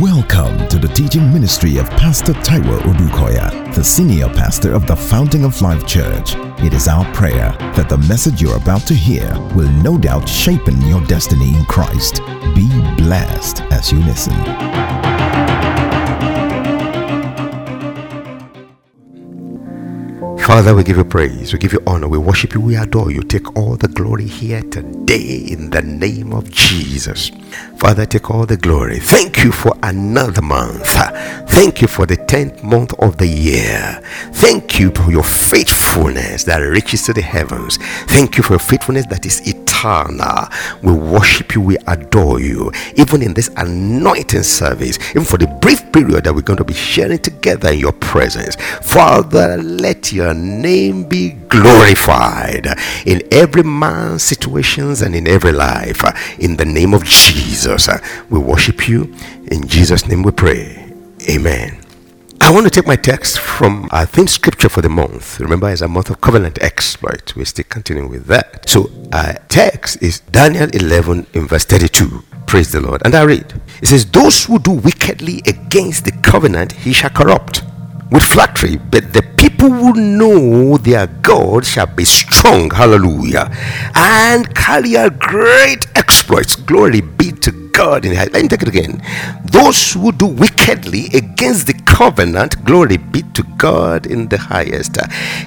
Welcome to the teaching ministry of Pastor Taiwo Odukoya, the senior pastor of the Fountain of Life Church. It is our prayer that the message you're about to hear will no doubt shape your destiny in Christ. Be blessed as you listen. Father, we give you praise, we give you honor, we worship you, we adore you. Take all the glory here today in the name of Jesus. Father, take all the glory. Thank you for another month. Thank you for the 10th month of the year. Thank you for your faithfulness that reaches to the heavens. Thank you for your faithfulness that is eternal we worship you, we adore you, even in this anointing service, even for the brief period that we're going to be sharing together in your presence. Father, let your name be glorified in every man's situations and in every life. In the name of Jesus, we worship you. In Jesus' name we pray. Amen. I want to take my text from our theme scripture for the month. Remember, it's a month of covenant exploit. We're still continuing with that. So, our text is Daniel 11 in verse 32. Praise the Lord. And I read It says, Those who do wickedly against the covenant, he shall corrupt with flattery, but the people who know their God shall be strong, hallelujah, and carry out great exploits. Glory be to God in Let me take it again. Those who do wickedly against the covenant, glory be to God in the highest.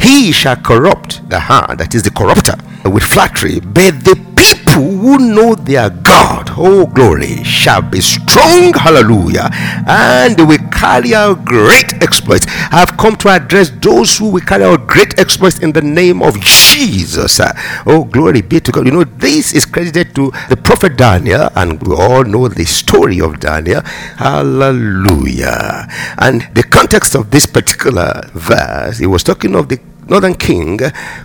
He shall corrupt the heart, that is the corrupter, with flattery, but the people who know their God, oh glory, shall be strong, hallelujah, and they will carry out great exploits. I have come to address those who will carry out great exploits in the name of Jesus. Oh, glory be to God. You know, this is credited to the prophet Daniel, and we all know the story of Daniel. Hallelujah. And the context of this particular verse, he was talking of the northern king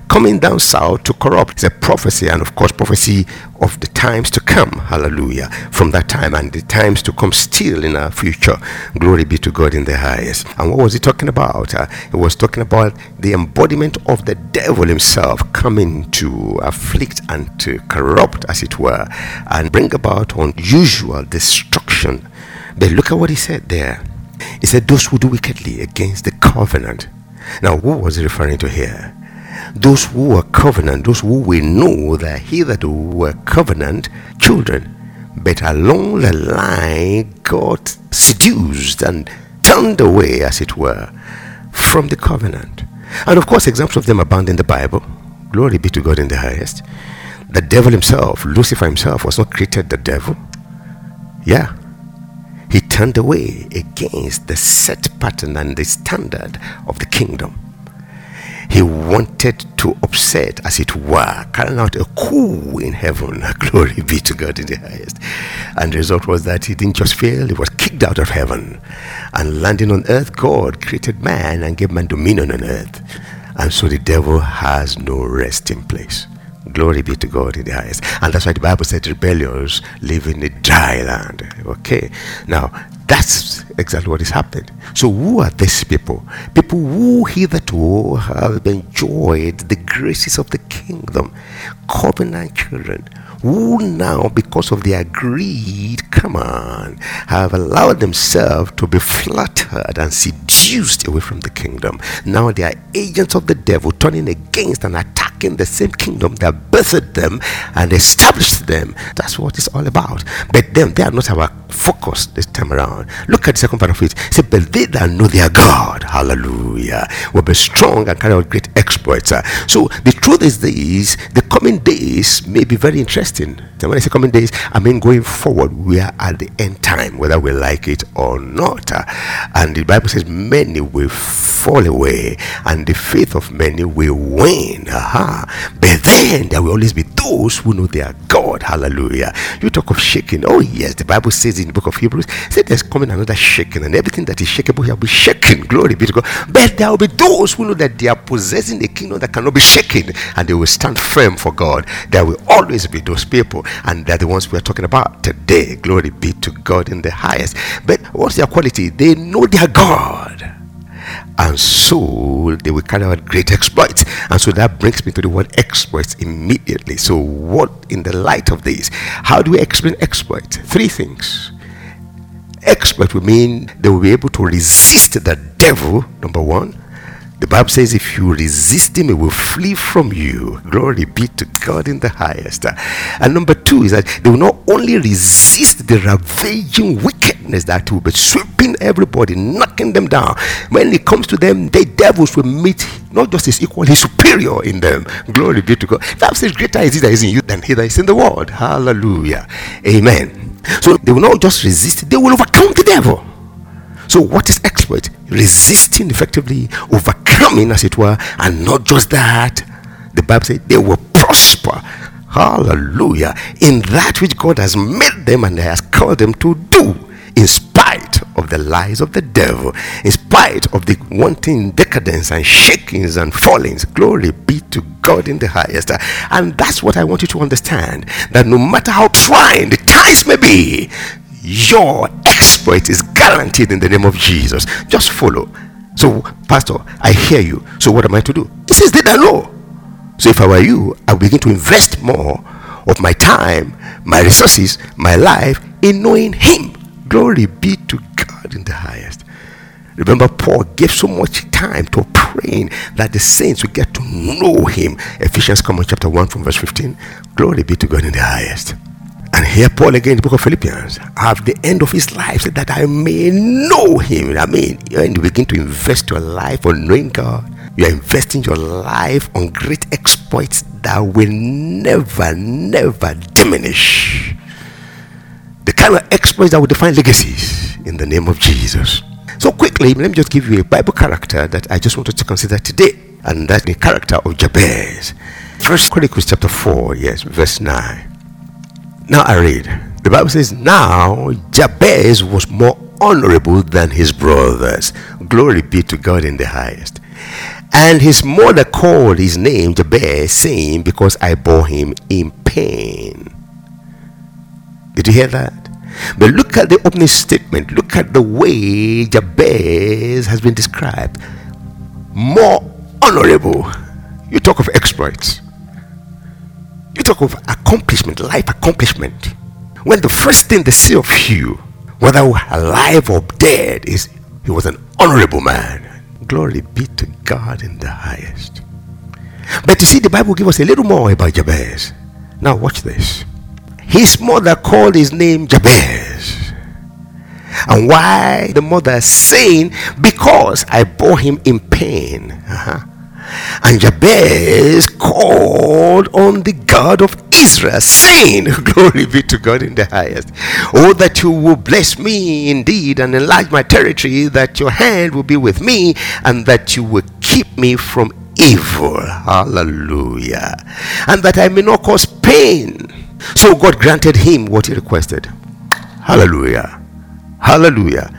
coming down south to corrupt. It's a prophecy, and of course, prophecy of the times to come. Hallelujah. From that time and the times to come still in our future. Glory be to God in the highest. And what was he talking about? Uh, he was talking about the embodiment of the devil himself coming to afflict and to corrupt, as it were, and bring about unusual destruction. But look at what he said there. He said, Those who do wickedly against the covenant now, who was he referring to here? Those who were covenant, those who we know that hitherto were covenant children, but along the line got seduced and turned away, as it were, from the covenant. And of course, examples of them abound in the Bible. Glory be to God in the highest. The devil himself, Lucifer himself, was not created the devil. Yeah, he turned away against the set pattern and the standard of the kingdom. He wanted to upset, as it were, carrying out a coup in heaven. Glory be to God in the highest. And the result was that he didn't just fail, he was kicked out of heaven. And landing on earth, God created man and gave man dominion on earth. And so the devil has no resting place. Glory be to God in the highest. And that's why the Bible said rebellions live in a dry land. Okay. Now, that's exactly what is happening. So, who are these people? People who hitherto have enjoyed the graces of the kingdom, covenant children, who now, because of their greed, come on, have allowed themselves to be flattered and seduced away from the kingdom. Now they are agents of the devil, turning against and attacking the same kingdom that birthed them and established them. That's what it's all about. But them, they are not our focus this time around. Look at the second part of it. Say, but they that know their God, hallelujah, will be strong and carry out great exploits. So the truth is this the coming days may be very interesting. And when I say coming days, I mean going forward. We are at the end time, whether we like it or not. And the Bible says many will fall away, and the faith of many will. Aha. But then there will always be those who know their God. Hallelujah. You talk of shaking. Oh, yes, the Bible says in the book of Hebrews, said there's coming another shaking, and everything that is shakeable shall be shaken. Glory be to God. But there will be those who know that they are possessing a kingdom that cannot be shaken, and they will stand firm for God. There will always be those people, and they're the ones we are talking about today. Glory be to God in the highest. But what's their quality? They know their God and so they will carry out great exploits. And so that brings me to the word exploits immediately. So, what in the light of this, how do we explain exploit? Three things. Exploit will mean they will be able to resist the devil, number one. The Bible says, if you resist him, he will flee from you. Glory be to God in the highest. And number two is that they will not only resist the ravaging wickedness that will be sweeping everybody, knocking them down. When it comes to them, the devils will meet not just his equal, his superior in them. Glory be to God. That says, greater is he that is in you than he that is in the world. Hallelujah. Amen. So they will not just resist, they will overcome the devil. So, what is exploit? Resisting effectively, overcoming, as it were, and not just that. The Bible says they will prosper. Hallelujah. In that which God has made them and has called them to do, in spite of the lies of the devil, in spite of the wanting decadence and shakings and fallings. Glory be to God in the highest. And that's what I want you to understand that no matter how trying the times may be, your exploit is guaranteed in the name of Jesus. Just follow. So, Pastor, I hear you. So, what am I to do? This is the law. So, if I were you, I would begin to invest more of my time, my resources, my life in knowing Him. Glory be to God in the highest. Remember, Paul gave so much time to praying that the saints would get to know Him. Ephesians, chapter 1 from verse 15. Glory be to God in the highest. And here Paul again in the book of Philippians, at the end of his life, said that I may know him. I mean, when you begin to invest your life on knowing God, you are investing your life on great exploits that will never, never diminish. The kind of exploits that will define legacies in the name of Jesus. So quickly, let me just give you a Bible character that I just wanted to consider today, and that's the character of Jabez. First Chronicles chapter 4, yes, verse 9. Now I read. The Bible says, Now Jabez was more honorable than his brothers. Glory be to God in the highest. And his mother called his name Jabez, saying, Because I bore him in pain. Did you hear that? But look at the opening statement. Look at the way Jabez has been described. More honorable. You talk of exploits. You talk of accomplishment, life accomplishment. When the first thing they see of you, whether alive or dead, is he was an honorable man. Glory be to God in the highest. But you see, the Bible gives us a little more about Jabez. Now, watch this. His mother called his name Jabez. And why the mother saying, Because I bore him in pain. Uh-huh. And Jabez called on the God of Israel, saying, Glory be to God in the highest. Oh, that you will bless me indeed and enlarge my territory, that your hand will be with me, and that you will keep me from evil. Hallelujah. And that I may not cause pain. So God granted him what he requested. Hallelujah. Hallelujah.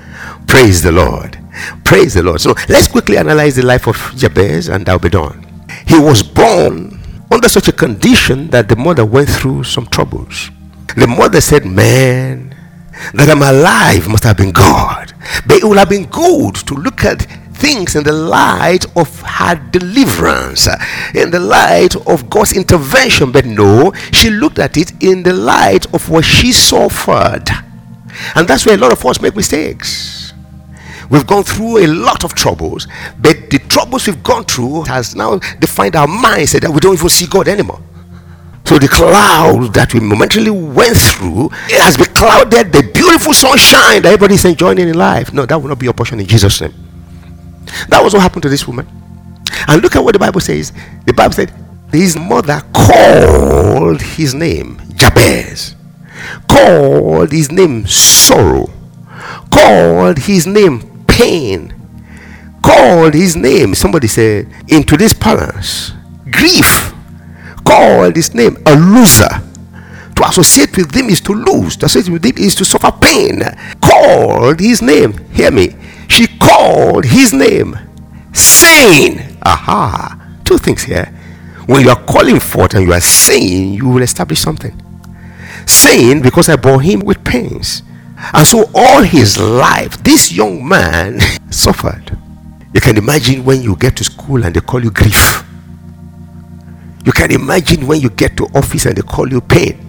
Praise the Lord. Praise the Lord. So let's quickly analyze the life of Jabez and that'll be done. He was born under such a condition that the mother went through some troubles. The mother said, Man, that I'm alive must have been God. But it would have been good to look at things in the light of her deliverance, in the light of God's intervention. But no, she looked at it in the light of what she suffered. And that's where a lot of us make mistakes We've gone through a lot of troubles, but the troubles we've gone through has now defined our mindset that we don't even see God anymore. So the cloud that we momentarily went through, it has beclouded the beautiful sunshine that everybody's enjoying in life. No, that will not be your portion in Jesus' name. That was what happened to this woman. And look at what the Bible says. The Bible said his mother called his name Jabez, called his name sorrow, called his name pain called his name. Somebody said, into this palace, grief called his name a loser. To associate with him is to lose, to associate with him is to suffer pain. Called his name, hear me. She called his name, saying, Aha, two things here. When you are calling forth and you are saying, you will establish something. Saying, because I bore him with pains and so all his life, this young man suffered. You can imagine when you get to school and they call you grief. You can imagine when you get to office and they call you pain.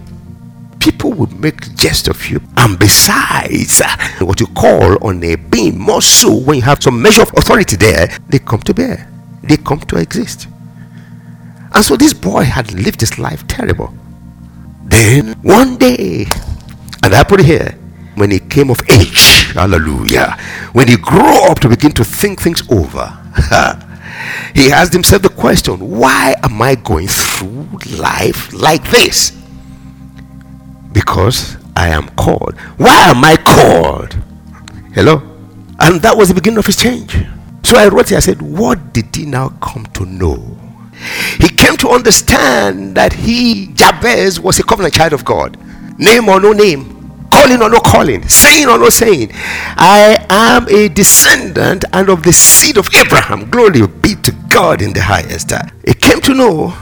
People would make jest of you. And besides, uh, what you call on a being, more so when you have some measure of authority there, they come to bear. They come to exist. And so this boy had lived his life terrible. Then one day, and I put it here, when he came of age, hallelujah, when he grew up to begin to think things over, he asked himself the question, why am I going through life like this? Because I am called. Why am I called? Hello? And that was the beginning of his change. So I wrote here, I said, What did he now come to know? He came to understand that he, Jabez, was a covenant child of God. Name or no name, calling or no calling, saying or no saying. I am a descendant and of the seed of Abraham. Glory be to God in the highest. Uh, he came to know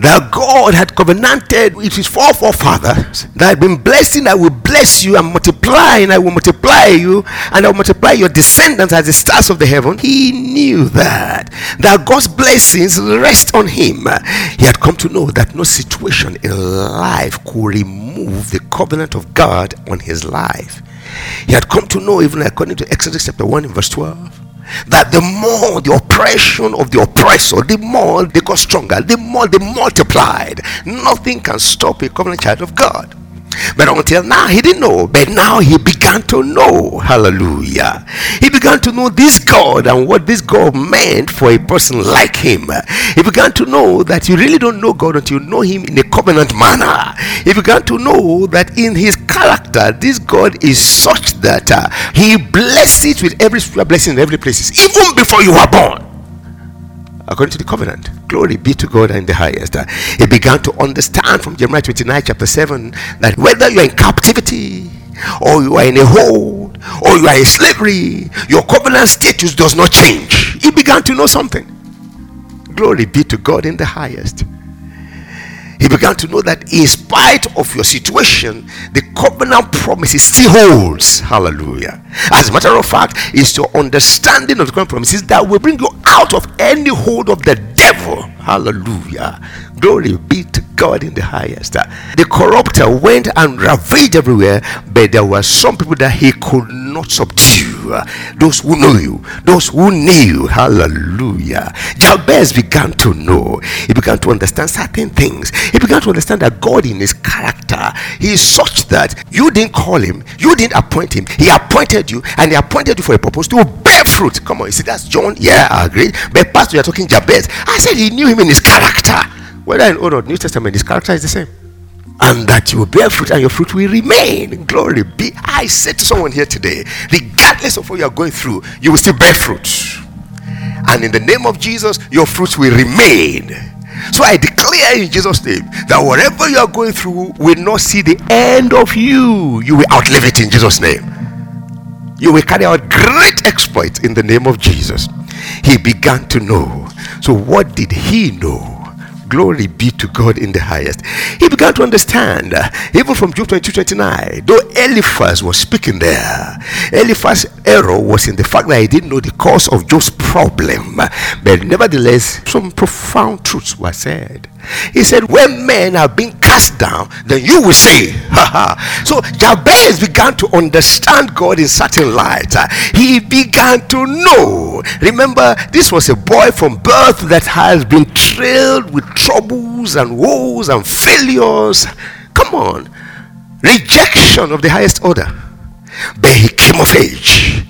that God had covenanted with his forefathers that had been blessing, I will bless you and multiply, and I will multiply you, and I will multiply your descendants as the stars of the heaven. He knew that that God's blessings rest on him. He had come to know that no situation in life could remove the covenant of God on his life. He had come to know, even according to Exodus chapter 1 verse 12 that the more the oppression of the oppressor, the more they got stronger, the more they multiplied. Nothing can stop a covenant child of God. But until now, he didn't know. But now he began to know. Hallelujah. He began to know this God and what this God meant for a person like him. He began to know that you really don't know God until you know him in a covenant manner. He began to know that in his character, this God is such that uh, he blesses with every blessing in every place, even before you were born according to the covenant. Glory be to God in the highest. Uh, he began to understand from Jeremiah 29, chapter 7, that whether you are in captivity or you are in a hold or you are in slavery, your covenant status does not change. He began to know something. Glory be to God in the highest he began to know that in spite of your situation, the covenant promises still holds. Hallelujah. As a matter of fact, it's your understanding of the covenant promises that will bring you out of any hold of the devil. Hallelujah. Glory be to God in the highest. Uh, the corrupter went and ravaged everywhere, but there were some people that he could not subdue. Uh, those who know you, those who knew. you, Hallelujah. Jabez began to know. He began to understand certain things. He began to understand that God in his character, he is such that you didn't call him, you didn't appoint him. He appointed you, and he appointed you for a purpose to bear fruit. Come on, you see, that's John. Yeah, I agree. But Pastor, you're talking Jabez. I said he knew him in his character. Whether in Old or New Testament, his character is the same. And that you will bear fruit and your fruit will remain. Glory be. I said to someone here today, regardless of what you are going through, you will still bear fruit. And in the name of Jesus, your fruits will remain. So I declare in Jesus' name that whatever you are going through will not see the end of you. You will outlive it in Jesus' name. You will carry out great exploits in the name of Jesus. He began to know. So, what did he know? Glory be to God in the highest. He began to understand, uh, even from Job 22 29, though Eliphaz was speaking there, Eliphaz's error was in the fact that he didn't know the cause of Job's problem. But nevertheless, some profound truths were said. He said, When men are being cast down, then you will say. So Jabez began to understand God in certain light. He began to know. Remember, this was a boy from birth that has been trailed with troubles and woes and failures. Come on. Rejection of the highest order. But he came of age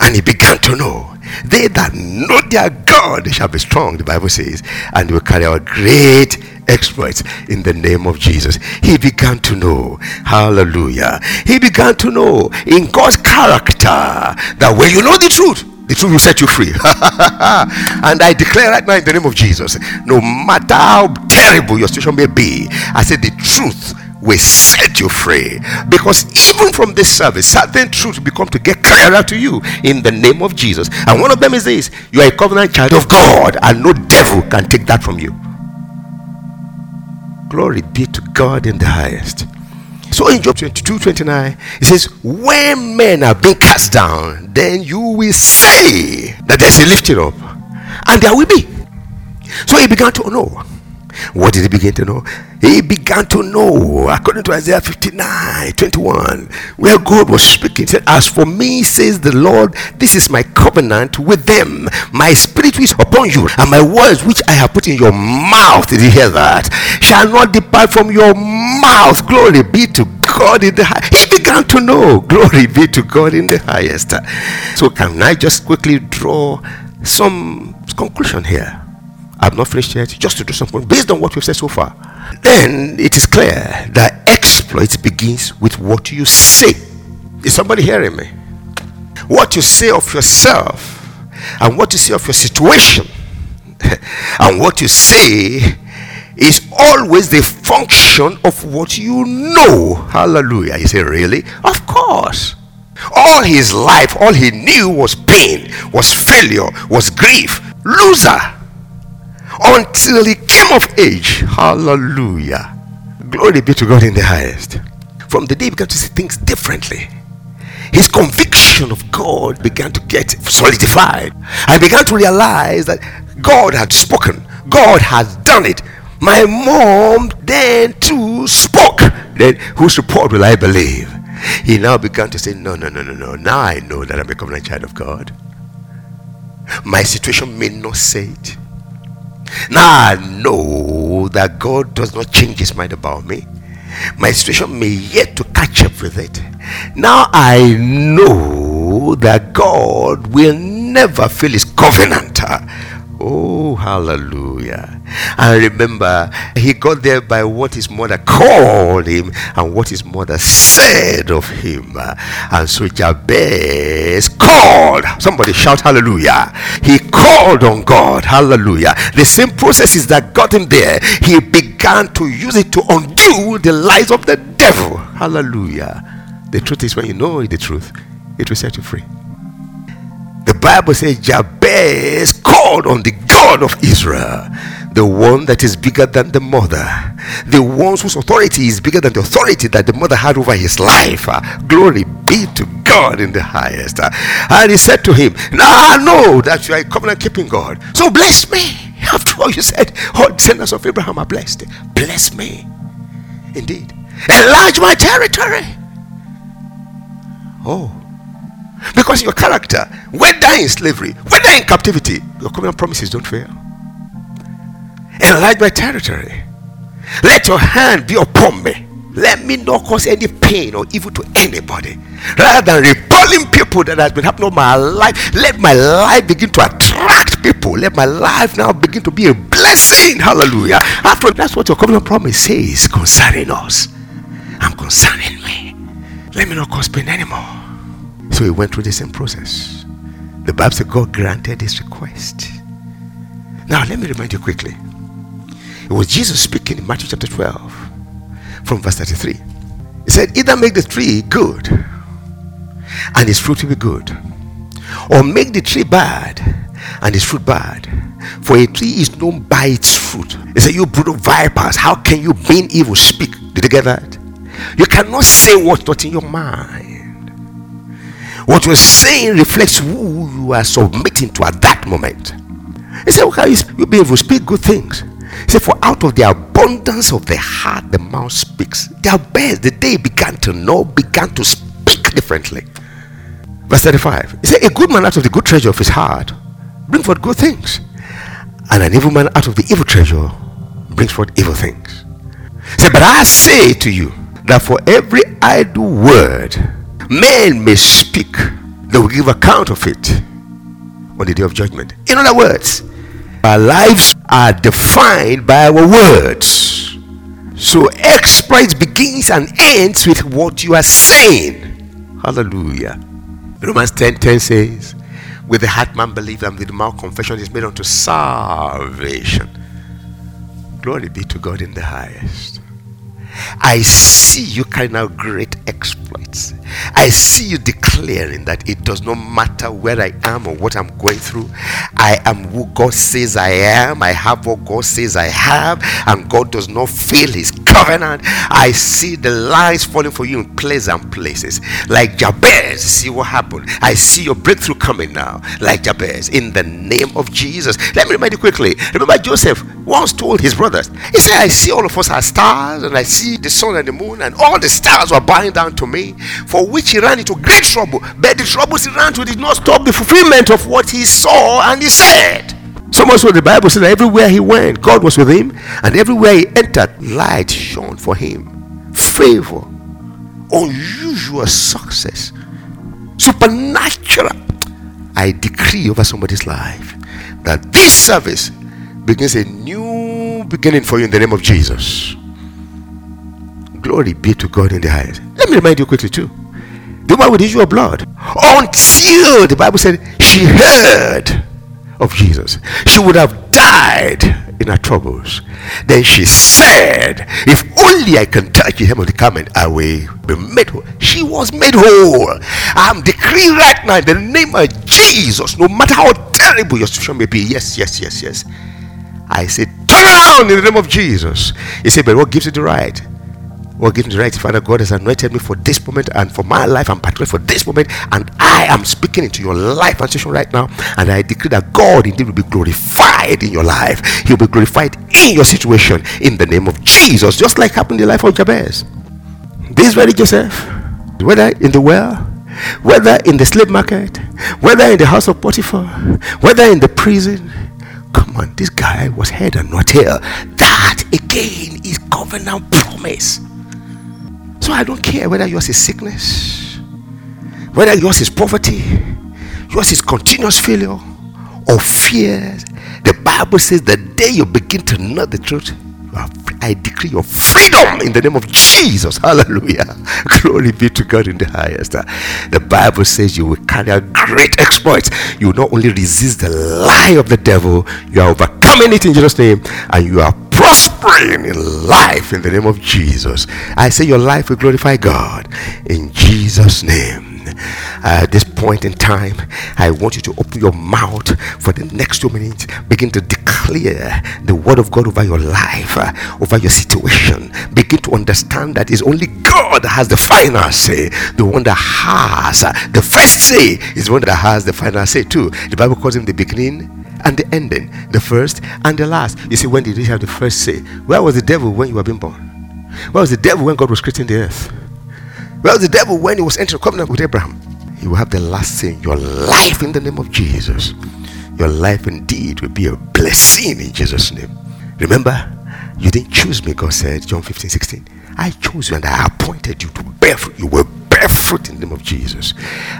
and he began to know they that know their God shall be strong, the Bible says, and will carry out great exploits in the name of Jesus. He began to know, hallelujah. He began to know in God's character that when you know the truth, the truth will set you free. and I declare right now in the name of Jesus, no matter how terrible your situation may be, I say the truth will set you free. Because even from this service, certain truths become to get clearer to you in the name of Jesus. And one of them is this you are a covenant child of God, and no devil can take that from you. Glory be to God in the highest. So in Job 22 29, it says, When men are being cast down, then you will say that there's a lifting up, and there will be. So he began to know what did he begin to know? He began to know, according to Isaiah 59 21, where God was speaking. Said, As for me, says the Lord, this is my covenant with them. My spirit is upon you, and my words which I have put in your mouth, did you hear that? Shall not depart from your mouth. Glory be to God in the high. He began to know. Glory be to God in the highest. So, can I just quickly draw some conclusion here? I've not finished yet, just to do something based on what we've said so far. Then it is clear that exploit begins with what you say. Is somebody hearing me? What you say of yourself and what you say of your situation and what you say is always the function of what you know. Hallelujah. You say, really? Of course. All his life, all he knew was pain, was failure, was grief, loser until he came of age. Hallelujah. Glory be to God in the highest. From the day he began to see things differently, his conviction of God began to get solidified. I began to realize that God had spoken, God had done it. My mom then too spoke. Then whose report will I believe? He now began to say, No, no, no, no, no. Now I know that I'm becoming a child of God. My situation may not say it. Now I know that God does not change his mind about me. My situation may yet to catch up with it. Now I know that God will never fail his covenant. Oh, hallelujah. And remember, he got there by what his mother called him and what his mother said of him. And so Jabez called. Somebody shout hallelujah. He called on God. Hallelujah. The same processes that got him there, he began to use it to undo the lies of the devil. Hallelujah. The truth is, when you know the truth, it will set you free. The Bible says Jabez called on the God of Israel, the one that is bigger than the mother, the one whose authority is bigger than the authority that the mother had over his life. Uh, glory be to God in the highest. And he said to him, Now I know that you are a covenant keeping God, so bless me. After all, you said, All descendants of Abraham are blessed. Bless me. Indeed. Enlarge my territory. Oh because your character, whether in slavery, whether in captivity, your covenant promises don't fail. Enlarge my territory. Let your hand be upon me. Let me not cause any pain or evil to anybody. Rather than repelling people that has been happening all my life, let my life begin to attract people. Let my life now begin to be a blessing. Hallelujah. After that's what your covenant promise says concerning us and concerning me. Let me not cause pain anymore. So he went through the same process. The Bible said God granted his request. Now, let me remind you quickly. It was Jesus speaking in Matthew chapter 12 from verse 33. He said, Either make the tree good and its fruit will be good, or make the tree bad and its fruit bad. For a tree is known by its fruit. He said, You brutal vipers, how can you, being evil, speak? Did you get that? You cannot say what's not in your mind. What you're saying reflects who you are submitting to at that moment. He said, Okay, you'll be able to speak good things. Said, For out of the abundance of the heart, the mouth speaks. Jabez, the day began to know, began to speak differently. Verse 35. He said, A good man out of the good treasure of his heart brings forth good things. And an evil man out of the evil treasure brings forth evil things. He said, But I say to you that for every idle word men may speak, they will give account of it on the day of judgment. In other words, our lives are defined by our words. So exploit begins and ends with what you are saying. Hallelujah. Romans 10 10 says, With the heart man believes and with the mouth confession is made unto salvation. Glory be to God in the highest. I see you carrying out great exploits. I see you declaring that it does not matter where I am or what I'm going through. I am who God says I am. I have what God says I have, and God does not fail His covenant. I see the lines falling for you in pleasant places, like Jabez. See what happened. I see your breakthrough coming now, like Jabez, in the name of Jesus. Let me remind you quickly. Remember, Joseph once told his brothers, He said, I see all of us as stars, and I see the sun and the moon, and all the stars were bowing down to me, for which he ran into great trouble. But the troubles he ran to did not stop the fulfillment of what he saw and he said. So much so the Bible said that everywhere he went, God was with him, and everywhere he entered, light shone for him. Favor, unusual success, supernatural. I decree over somebody's life that this service begins a new beginning for you in the name of Jesus. Glory be to God in the highest. Let me remind you quickly, too. The woman with the issue of blood. Until the Bible said she heard of Jesus, she would have died in her troubles. Then she said, If only I can touch the hem of the garment, I will be made whole. She was made whole. I'm decreeing right now in the name of Jesus, no matter how terrible your situation may be. Yes, yes, yes, yes. I said, Turn around in the name of Jesus. He said, But what gives you the right? Gives me the right? Father God has anointed me for this moment and for my life, and particularly for this moment. And I am speaking into your life and situation right now. And I decree that God indeed will be glorified in your life. He will be glorified in your situation in the name of Jesus, just like happened in the life of Jabez. This very Joseph, whether in the well, whether in the slave market, whether in the house of Potiphar, whether in the prison, come on, this guy was head and not tail. That again is covenant promise. So I don't care whether yours is sickness, whether yours is poverty, yours is continuous failure or fears. The Bible says the day you begin to know the truth, I decree your freedom in the name of Jesus. Hallelujah. Glory be to God in the highest. The Bible says you will carry out great exploits. You will not only resist the lie of the devil, you are overcoming it in Jesus' name, and you are prospering in life in the name of Jesus. I say your life will glorify God in Jesus' name. Uh, at this point in time, I want you to open your mouth for the next two minutes. Begin to declare the word of God over your life, uh, over your situation. Begin to understand that it's only God that has the final say. The one that has uh, the first say is the one that has the final say too. The Bible calls him the beginning and the ending, the first and the last. You see, when did he have the first say? Where was the devil when you were being born? Where was the devil when God was creating the earth? Where was the devil when he was entering covenant with Abraham? He will have the last say in your life in the name of Jesus. Your life indeed will be a blessing in Jesus' name. Remember, you didn't choose me, God said, John 15, 16. I chose you and I appointed you to bear fruit. You will bear fruit in the name of Jesus.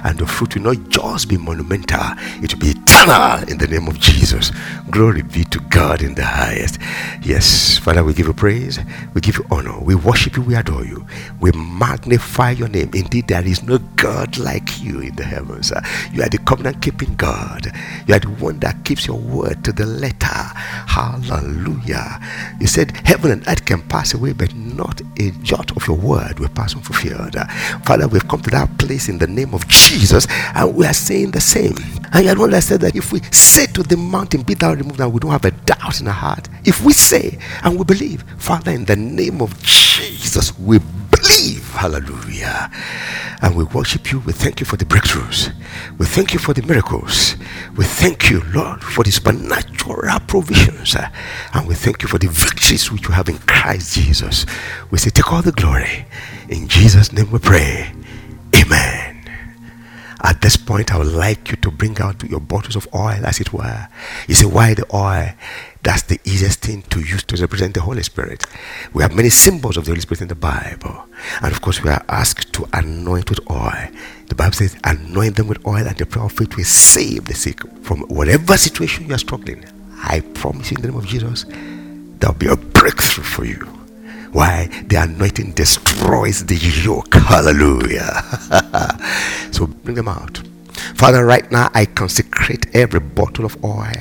And the fruit will not just be monumental, it will be eternal in the name of Jesus. Glory be to God in the highest. Yes, Father, we give you praise, we give you honor, we worship you, we adore you, we magnify your name. Indeed, there is no God like you in the heavens. You are the covenant keeping God, you are the one that keeps your word to the letter. Hallelujah. You said, Heaven and earth can pass away, but not a jot of your word will pass unfulfilled. Father, we've come to that place in the name of Jesus, and we are saying the same. And you the one that said that if we say to the mountain, Be thou removed, and we don't have a doubt in our heart. If we say and we believe, Father, in the name of Jesus, we believe. Hallelujah. And we worship you. We thank you for the breakthroughs. We thank you for the miracles. We thank you, Lord, for the supernatural provisions. And we thank you for the victories which we have in Christ Jesus. We say, Take all the glory. In Jesus' name we pray. Amen. At this point, I would like you to bring out your bottles of oil, as it were. You say, why the oil? That's the easiest thing to use to represent the Holy Spirit. We have many symbols of the Holy Spirit in the Bible. And of course, we are asked to anoint with oil. The Bible says, anoint them with oil, and the prayer of faith will save the sick from whatever situation you are struggling. I promise you in the name of Jesus, there'll be a breakthrough for you. Why? The anointing destroys the yoke. Hallelujah. so bring them out. Father, right now I consecrate every bottle of oil.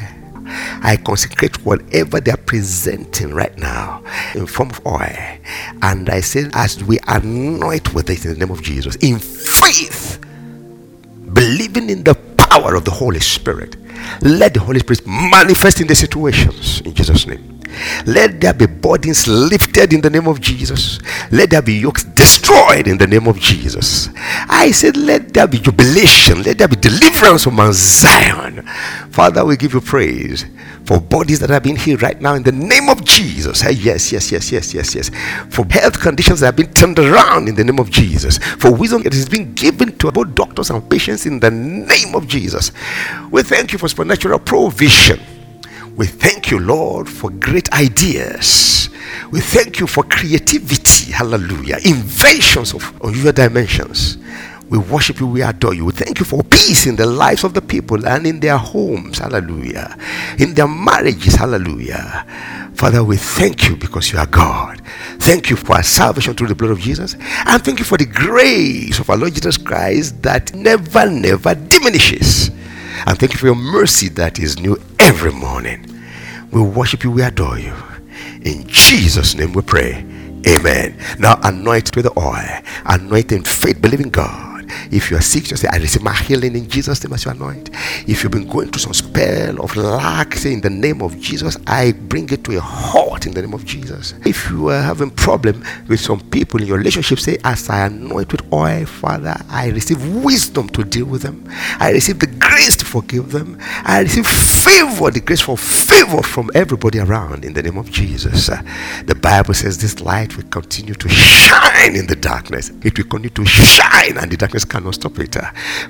I consecrate whatever they are presenting right now in form of oil. And I say, as we anoint with it in the name of Jesus, in faith, believing in the power of the Holy Spirit, let the Holy Spirit manifest in the situations in Jesus' name. Let there be burdens lifted in the name of Jesus. Let there be yokes destroyed in the name of Jesus. I said, let there be jubilation. Let there be deliverance from Mount Zion. Father, we give you praise for bodies that have been healed right now in the name of Jesus. Yes, yes, yes, yes, yes, yes. For health conditions that have been turned around in the name of Jesus. For wisdom that has been given to both doctors and patients in the name of Jesus. We thank you for supernatural provision. We thank you, Lord, for great ideas. We thank you for creativity. Hallelujah. Inventions of unusual dimensions. We worship you, we adore you. We thank you for peace in the lives of the people and in their homes. Hallelujah. In their marriages. Hallelujah. Father, we thank you because you are God. Thank you for our salvation through the blood of Jesus. And thank you for the grace of our Lord Jesus Christ that never, never diminishes. And thank you for your mercy that is new every morning. We worship you, we adore you. In Jesus' name we pray. Amen. Now anoint with the oil, anoint in faith, believing God if you are sick, just say, I receive my healing in Jesus' name as you anoint. If you've been going through some spell of lack, say, in the name of Jesus, I bring it to a halt in the name of Jesus. If you are having problem with some people in your relationship, say, as I anoint with oil, Father, I receive wisdom to deal with them. I receive the grace to forgive them. I receive favor, the grace for favor from everybody around in the name of Jesus. The Bible says this light will continue to shine in the darkness. It will continue to shine and the darkness cannot stop it.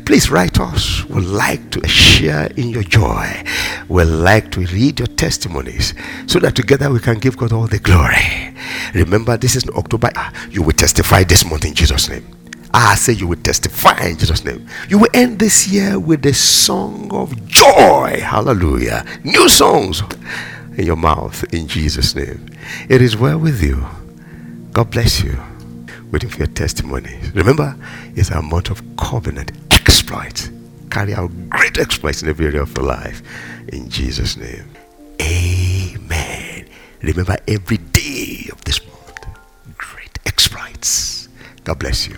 Please write us. We'd like to share in your joy. We'd like to read your testimonies so that together we can give God all the glory. Remember, this is October. Ah, you will testify this month in Jesus' name. Ah, I say you will testify in Jesus' name. You will end this year with a song of joy. Hallelujah. New songs in your mouth in Jesus' name. It is well with you. God bless you waiting for your testimony. Remember, it's a month of covenant exploits. Carry out great exploits in every area of your life. In Jesus' name. Amen. Remember every day of this month. Great exploits. God bless you.